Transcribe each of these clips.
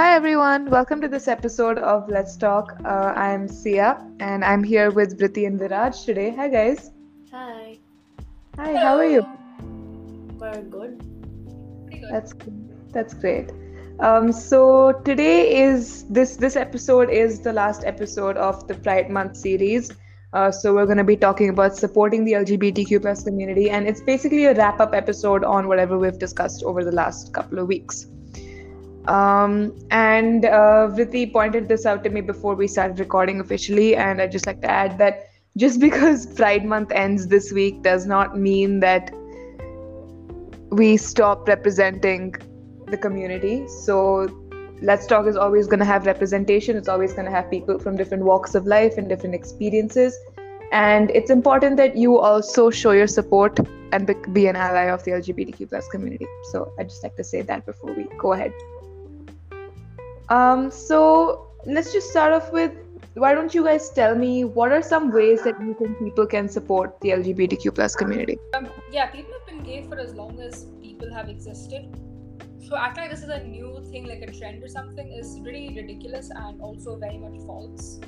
Hi everyone, welcome to this episode of Let's Talk. Uh, I'm Sia and I'm here with Vritti and Viraj today. Hi guys. Hi. Hi, how are you? We're good. Good. That's that's great. Um, so today is this this episode is the last episode of the Pride Month series. Uh, so we're going to be talking about supporting the LGBTQ plus community, and it's basically a wrap up episode on whatever we've discussed over the last couple of weeks. Um, and uh, pointed this out to me before we started recording officially, and I'd just like to add that just because Pride Month ends this week does not mean that we stop representing the community. So Let's Talk is always going to have representation. It's always going to have people from different walks of life and different experiences. And it's important that you also show your support and be, be an ally of the LGBTQ plus community. So I'd just like to say that before we go ahead. Um, so let's just start off with why don't you guys tell me what are some ways that you think people can support the LGBTQ plus community? Um, yeah, people have been gay for as long as people have existed. So acting like this is a new thing, like a trend or something, is really ridiculous and also very much false.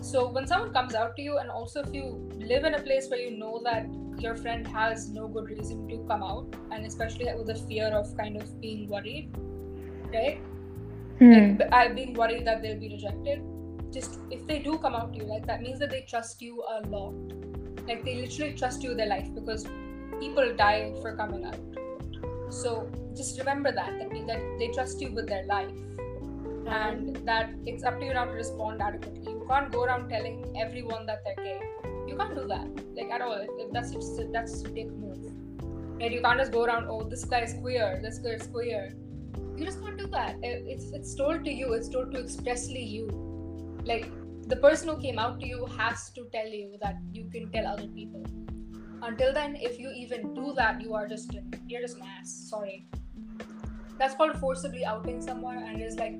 So when someone comes out to you, and also if you live in a place where you know that your friend has no good reason to come out, and especially with the fear of kind of being worried, right? Hmm. Like, I being worried that they'll be rejected. Just if they do come out to you, like that means that they trust you a lot. Like they literally trust you with their life because people die for coming out. So just remember that that means that they trust you with their life, and that it's up to you now to respond adequately. You can't go around telling everyone that they're gay. You can't do that, like at all. That's just that's a dick move. And You can't just go around. Oh, this guy is queer. This guy is queer. You just can't do that. It's it's told to you. It's told to expressly you. Like the person who came out to you has to tell you that you can tell other people. Until then, if you even do that, you are just you're just an ass. Sorry. That's called forcibly outing someone, and is like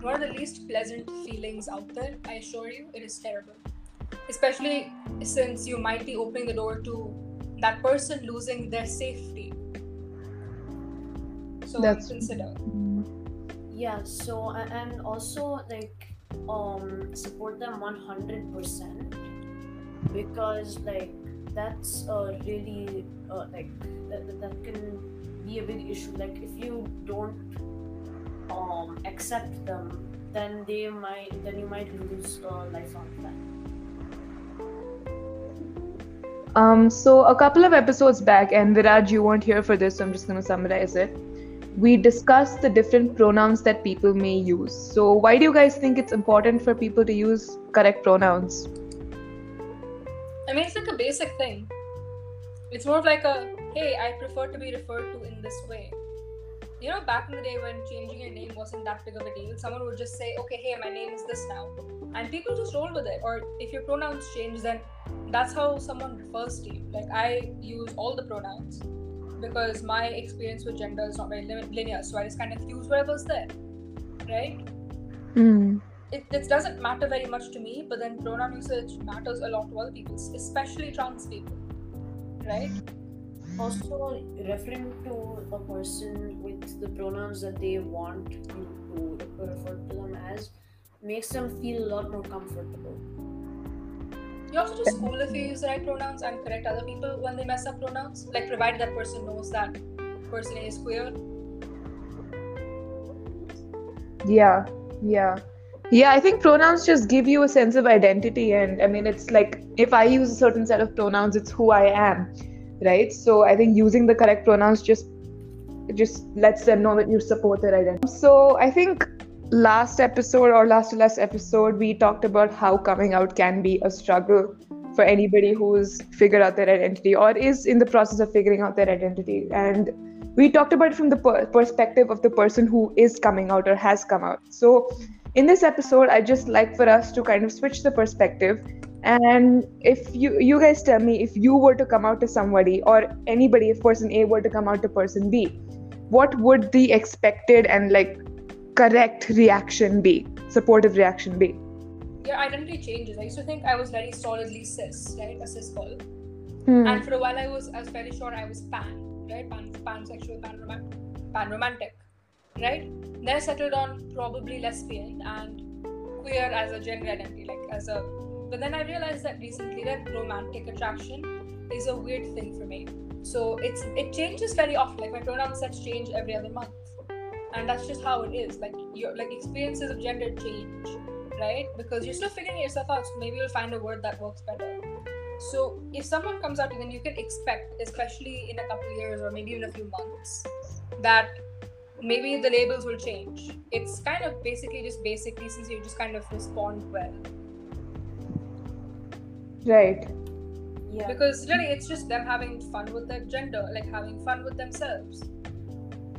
one of the least pleasant feelings out there. I assure you, it is terrible. Especially since you might be opening the door to that person losing their safety. So That's- consider. Yeah, so and also like um support them 100% because like that's uh, really uh, like that, that- that can be a big issue like if you don't um accept them then they might then you might lose uh, on friend Um, so a couple of episodes back, and Viraj, you weren't here for this, so I'm just going to summarize it. We discussed the different pronouns that people may use. So why do you guys think it's important for people to use correct pronouns? I mean, it's like a basic thing. It's more of like a, hey, I prefer to be referred to in this way. You know, back in the day when changing your name wasn't that big of a deal, someone would just say, okay, hey, my name is this now. And people just roll with it. Or if your pronouns change, then that's how someone refers to you. Like, I use all the pronouns because my experience with gender is not very linear. So I just kind of use whatever's there. Right? Hmm. it, it doesn't matter very much to me, but then pronoun usage matters a lot to other people, especially trans people, right? also referring to a person with the pronouns that they want you to refer to them as makes them feel a lot more comfortable You also just cool if you use the right pronouns and correct other people when they mess up pronouns, like provided that person knows that person is queer. Yeah, yeah. Yeah, I think pronouns just give you a sense of identity. And I mean, it's like if I use a certain set of pronouns, it's who I am, right? So I think using the correct pronouns just just lets them know that you support their identity. So I think last episode or last to last episode, we talked about how coming out can be a struggle for anybody who's figured out their identity or is in the process of figuring out their identity. And we talked about it from the per- perspective of the person who is coming out or has come out. So in this episode, I just like for us to kind of switch the perspective. And if you you guys tell me if you were to come out to somebody or anybody, if person A were to come out to person B, what would the expected and like correct reaction be? Supportive reaction be? Your identity changes. I used to think I was very solidly cis, right? A cis girl. Hmm. And for a while, I was I was fairly sure I was pan, right? Pan, pansexual, pan romantic, pan romantic. right? Then I settled on probably lesbian and queer as a gender identity, like as a. But then I realized that recently that romantic attraction is a weird thing for me. So it's it changes very often. Like my pronoun sets change every other month, and that's just how it is. Like your like experiences of gender change, right? Because you're still figuring yourself out. So maybe you'll find a word that works better. So if someone comes out, then you can expect, especially in a couple of years or maybe in a few months, that maybe the labels will change. It's kind of basically just basic decency. You just kind of respond well. Right. Yeah. Because really, it's just them having fun with their gender, like having fun with themselves.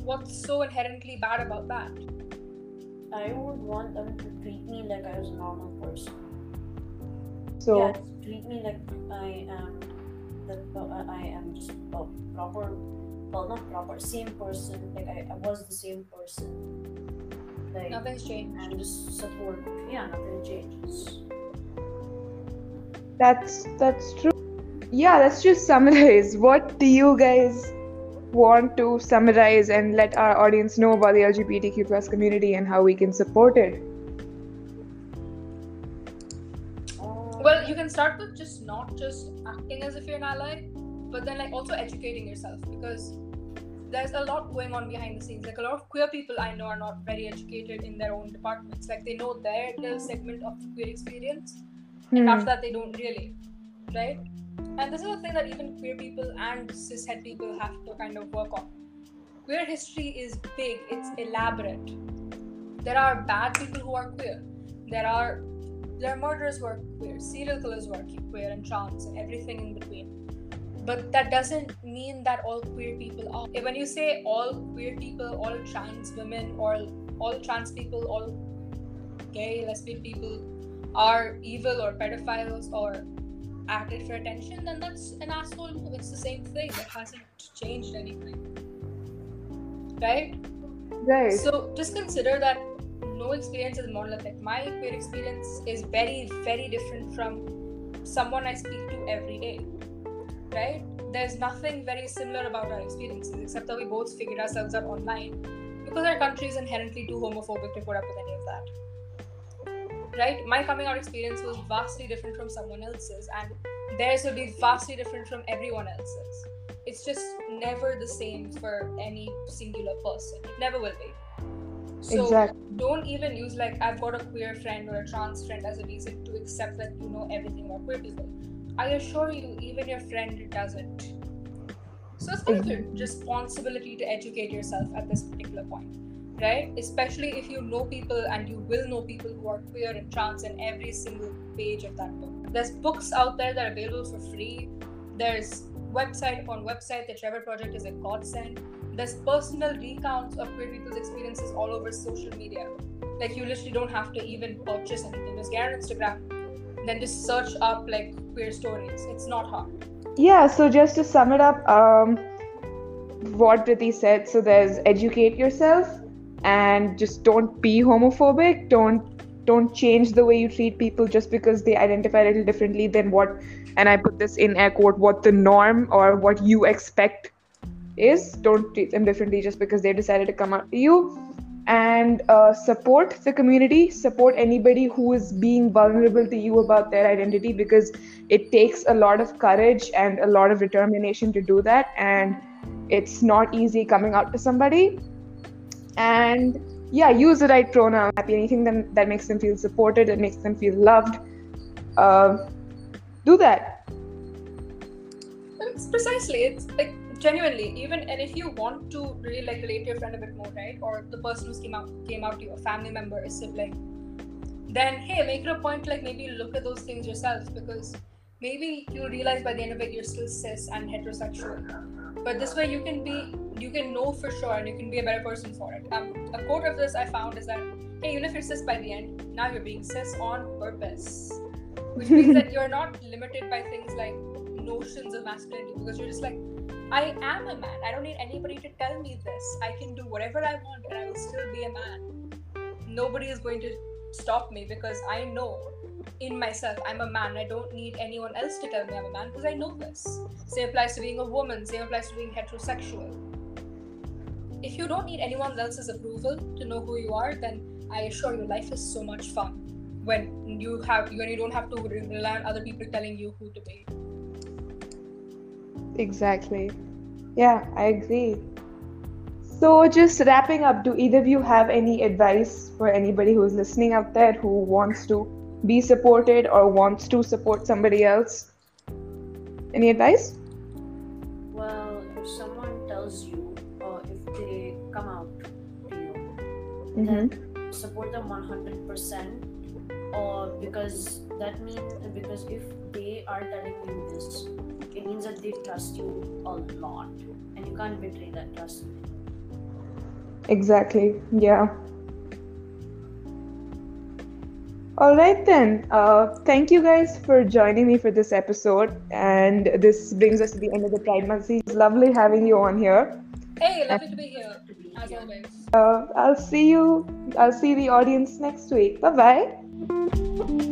What's so inherently bad about that? I would want them to treat me like I was a normal person. So yeah, treat me like I am the uh, I am just a proper well not proper same person like I, I was the same person like Nothing's changed. and just support yeah nothing changes that's that's true. Yeah, let's just summarize. What do you guys want to summarize and let our audience know about the LGBTQ plus community and how we can support it? Well, you can start with just not just acting as if you're an ally, but then like also educating yourself because there's a lot going on behind the scenes. Like a lot of queer people I know are not very educated in their own departments. Like they know their little segment of the queer experience, and Hmm. after that they don't really, right? And this is a thing that even queer people and cishet people have to kind of work on. Queer history is big. It's elaborate. There are bad people who are queer. There are there are murderers who are queer, serial killers who are queer, and trans, and everything in between. But that doesn't mean that all queer people are. When you say all queer people, all trans women, or all trans people, all gay, lesbian people are evil or pedophiles or acted for attention, then that's an asshole move. It's the same thing. It hasn't changed anything. Right? Right. So just consider that no experience is monolithic. My queer experience is very, very different from someone I speak to every day. Right? There's nothing very similar about our experiences except that we both figured ourselves out online because our country is inherently too homophobic to put up with any of that. Right? My coming out experience was vastly different from someone else's, and theirs will be vastly different from everyone else's. It's just never the same for any singular person. It never will be. So exactly. don't even use like I've got a queer friend or a trans friend as a reason to accept that you know everything about queer people. I assure you, even your friend doesn't. So it's kind of your responsibility to educate yourself at this particular point, right? Especially if you know people and you will know people who are queer and trans in every single page of that book. There's books out there that are available for free. There's website upon website. The Trevor Project is a godsend. There's personal recounts of queer people's experiences all over social media. Like you literally don't have to even purchase anything. Just get on Instagram, then just search up like queer stories. It's not hard. Yeah, so just to sum it up, um, what Vritti said, so there's educate yourself and just don't be homophobic. Don't don't change the way you treat people just because they identify a little differently than what and I put this in air quote what the norm or what you expect is. Don't treat them differently just because they decided to come out to you. And uh, support the community, support anybody who is being vulnerable to you about their identity because it takes a lot of courage and a lot of determination to do that and it's not easy coming out to somebody and yeah use the right pronoun happy anything that, that makes them feel supported that makes them feel loved uh, do that It's precisely. It's like genuinely even and if you want to really like relate to your friend a bit more, right? Or the person who came out came out to you, a family member, a sibling, then hey, make it a point to, like maybe look at those things yourself because maybe you'll realize by the end of it you're still cis and heterosexual. But this way you can be you can know for sure and you can be a better person for it. Um, a quote of this I found is that hey, even if you're cis by the end, now you're being cis on purpose. Which means that you're not limited by things like notions of masculinity because you're just like, I am a man. I don't need anybody to tell me this. I can do whatever I want and I will still be a man. Nobody is going to stop me because I know in myself I'm a man. I don't need anyone else to tell me I'm a man because I know this. Same applies to being a woman, same applies to being heterosexual. if you don't need anyone else's approval to know who you are, then I assure you, life is so much fun when you have when you don't have to rely on other people telling you who to be. Exactly. Yeah, I agree. So, just wrapping up, do either of you have any advice for anybody who's listening out there who wants to be supported or wants to support somebody else? Any advice? Well, if someone tells you, or if they come out to you, Mm-hmm. then support them 100%. Or because that means, because if they are telling you this, it means that they trust you a lot. And you can't betray that trust. Exactly. Yeah. All right, then. Uh, thank you guys for joining me for this episode. And this brings us to the end of the Pride Month. It's lovely having you on here. Hey, lovely to be here, as always. Uh, I'll see you. I'll see the audience next week. Bye bye.